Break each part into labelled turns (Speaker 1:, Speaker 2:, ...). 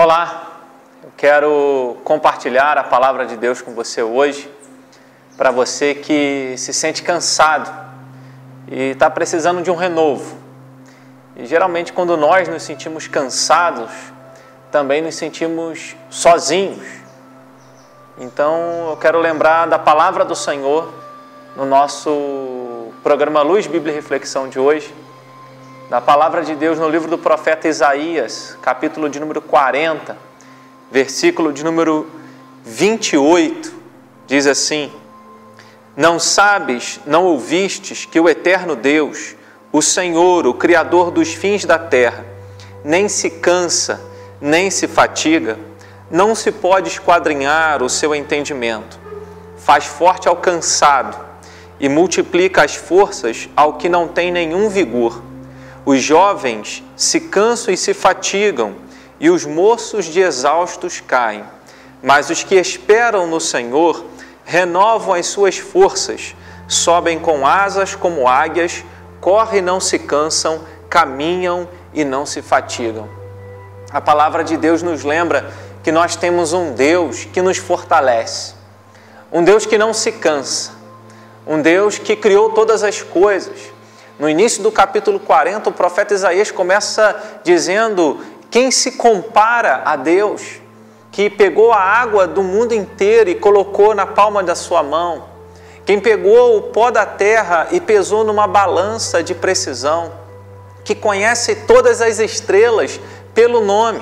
Speaker 1: Olá, eu quero compartilhar a palavra de Deus com você hoje, para você que se sente cansado e está precisando de um renovo. E geralmente, quando nós nos sentimos cansados, também nos sentimos sozinhos. Então, eu quero lembrar da palavra do Senhor no nosso programa Luz, Bíblia e Reflexão de hoje da palavra de Deus no livro do profeta Isaías, capítulo de número 40, versículo de número 28, diz assim: Não sabes, não ouvistes que o eterno Deus, o Senhor, o Criador dos fins da terra, nem se cansa, nem se fatiga, não se pode esquadrinhar o seu entendimento, faz forte ao cansado e multiplica as forças ao que não tem nenhum vigor. Os jovens se cansam e se fatigam, e os moços de exaustos caem. Mas os que esperam no Senhor renovam as suas forças, sobem com asas como águias, correm e não se cansam, caminham e não se fatigam. A palavra de Deus nos lembra que nós temos um Deus que nos fortalece, um Deus que não se cansa, um Deus que criou todas as coisas no início do capítulo 40, o profeta Isaías começa dizendo: quem se compara a Deus, que pegou a água do mundo inteiro e colocou na palma da sua mão, quem pegou o pó da terra e pesou numa balança de precisão, que conhece todas as estrelas pelo nome,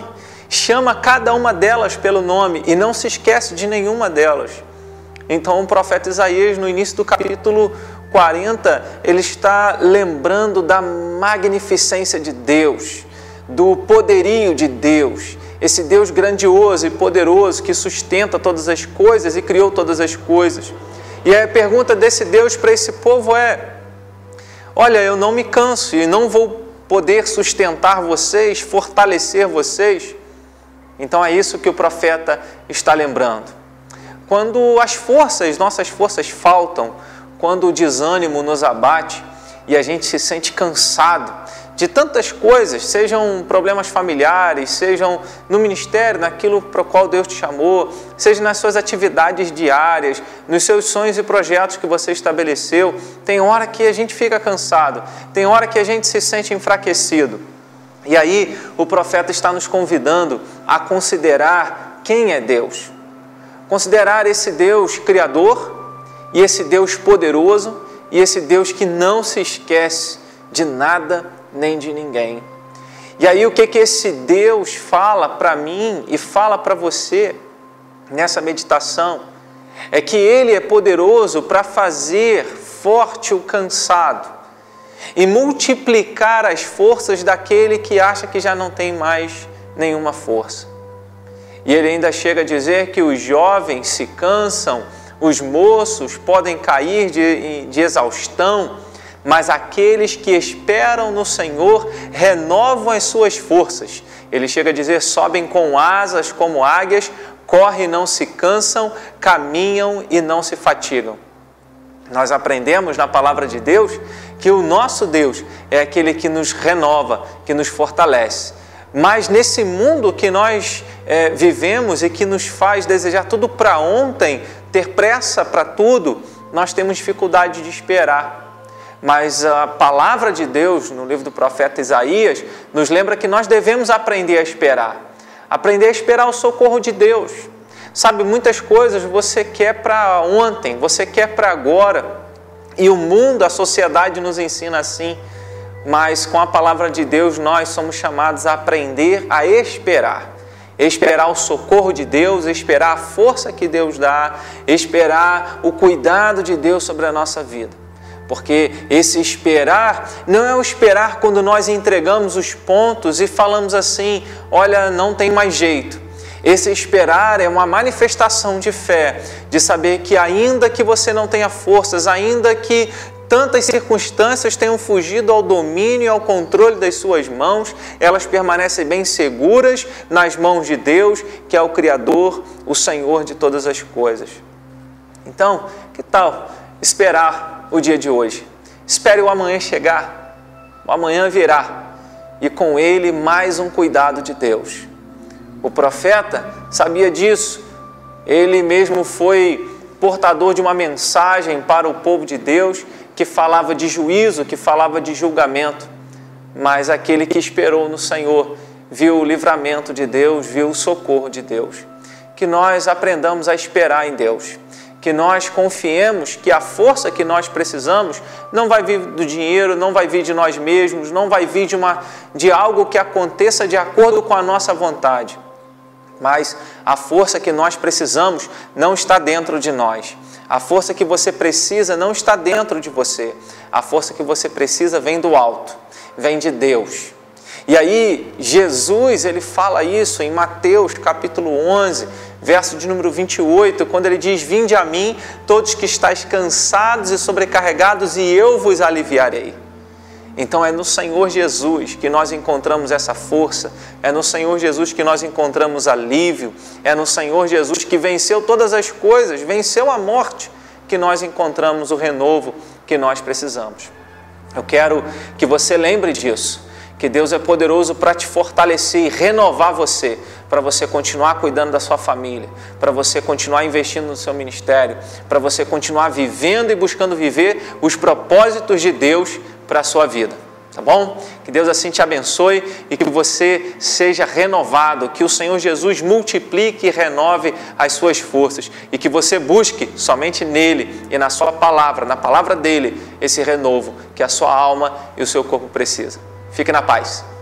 Speaker 1: chama cada uma delas pelo nome e não se esquece de nenhuma delas. Então, o profeta Isaías, no início do capítulo 40, ele está lembrando da magnificência de Deus, do poderio de Deus, esse Deus grandioso e poderoso que sustenta todas as coisas e criou todas as coisas. E a pergunta desse Deus para esse povo é: Olha, eu não me canso e não vou poder sustentar vocês, fortalecer vocês. Então é isso que o profeta está lembrando. Quando as forças, nossas forças faltam, quando o desânimo nos abate e a gente se sente cansado de tantas coisas, sejam problemas familiares, sejam no ministério, naquilo para o qual Deus te chamou, seja nas suas atividades diárias, nos seus sonhos e projetos que você estabeleceu. Tem hora que a gente fica cansado, tem hora que a gente se sente enfraquecido. E aí o profeta está nos convidando a considerar quem é Deus. Considerar esse Deus criador, e esse Deus poderoso e esse Deus que não se esquece de nada nem de ninguém. E aí o que que esse Deus fala para mim e fala para você nessa meditação é que ele é poderoso para fazer forte o cansado e multiplicar as forças daquele que acha que já não tem mais nenhuma força. E ele ainda chega a dizer que os jovens se cansam os moços podem cair de, de exaustão, mas aqueles que esperam no Senhor renovam as suas forças. Ele chega a dizer: sobem com asas como águias, correm e não se cansam, caminham e não se fatigam. Nós aprendemos na palavra de Deus que o nosso Deus é aquele que nos renova, que nos fortalece. Mas nesse mundo que nós é, vivemos e que nos faz desejar tudo para ontem, ter pressa para tudo, nós temos dificuldade de esperar. Mas a palavra de Deus, no livro do profeta Isaías, nos lembra que nós devemos aprender a esperar. Aprender a esperar o socorro de Deus. Sabe, muitas coisas você quer para ontem, você quer para agora. E o mundo, a sociedade nos ensina assim. Mas com a palavra de Deus, nós somos chamados a aprender a esperar esperar o socorro de Deus, esperar a força que Deus dá, esperar o cuidado de Deus sobre a nossa vida. Porque esse esperar não é o esperar quando nós entregamos os pontos e falamos assim: olha, não tem mais jeito. Esse esperar é uma manifestação de fé, de saber que, ainda que você não tenha forças, ainda que tantas circunstâncias tenham fugido ao domínio e ao controle das suas mãos, elas permanecem bem seguras nas mãos de Deus, que é o Criador, o Senhor de todas as coisas. Então, que tal esperar o dia de hoje? Espere o amanhã chegar, o amanhã virá, e com ele mais um cuidado de Deus. O profeta sabia disso. Ele mesmo foi portador de uma mensagem para o povo de Deus que falava de juízo, que falava de julgamento. Mas aquele que esperou no Senhor viu o livramento de Deus, viu o socorro de Deus. Que nós aprendamos a esperar em Deus que nós confiemos que a força que nós precisamos não vai vir do dinheiro, não vai vir de nós mesmos, não vai vir de, uma, de algo que aconteça de acordo com a nossa vontade. Mas a força que nós precisamos não está dentro de nós. A força que você precisa não está dentro de você. A força que você precisa vem do alto, vem de Deus. E aí, Jesus, ele fala isso em Mateus capítulo 11, verso de número 28, quando ele diz: Vinde a mim, todos que estáis cansados e sobrecarregados, e eu vos aliviarei. Então é no Senhor Jesus que nós encontramos essa força, é no Senhor Jesus que nós encontramos alívio, é no Senhor Jesus que venceu todas as coisas, venceu a morte, que nós encontramos o renovo que nós precisamos. Eu quero que você lembre disso que Deus é poderoso para te fortalecer e renovar você, para você continuar cuidando da sua família, para você continuar investindo no seu ministério, para você continuar vivendo e buscando viver os propósitos de Deus para a sua vida. Tá bom? Que Deus assim te abençoe e que você seja renovado, que o Senhor Jesus multiplique e renove as suas forças e que você busque somente nele e na sua palavra, na palavra dele, esse renovo que a sua alma e o seu corpo precisam. Fique na paz.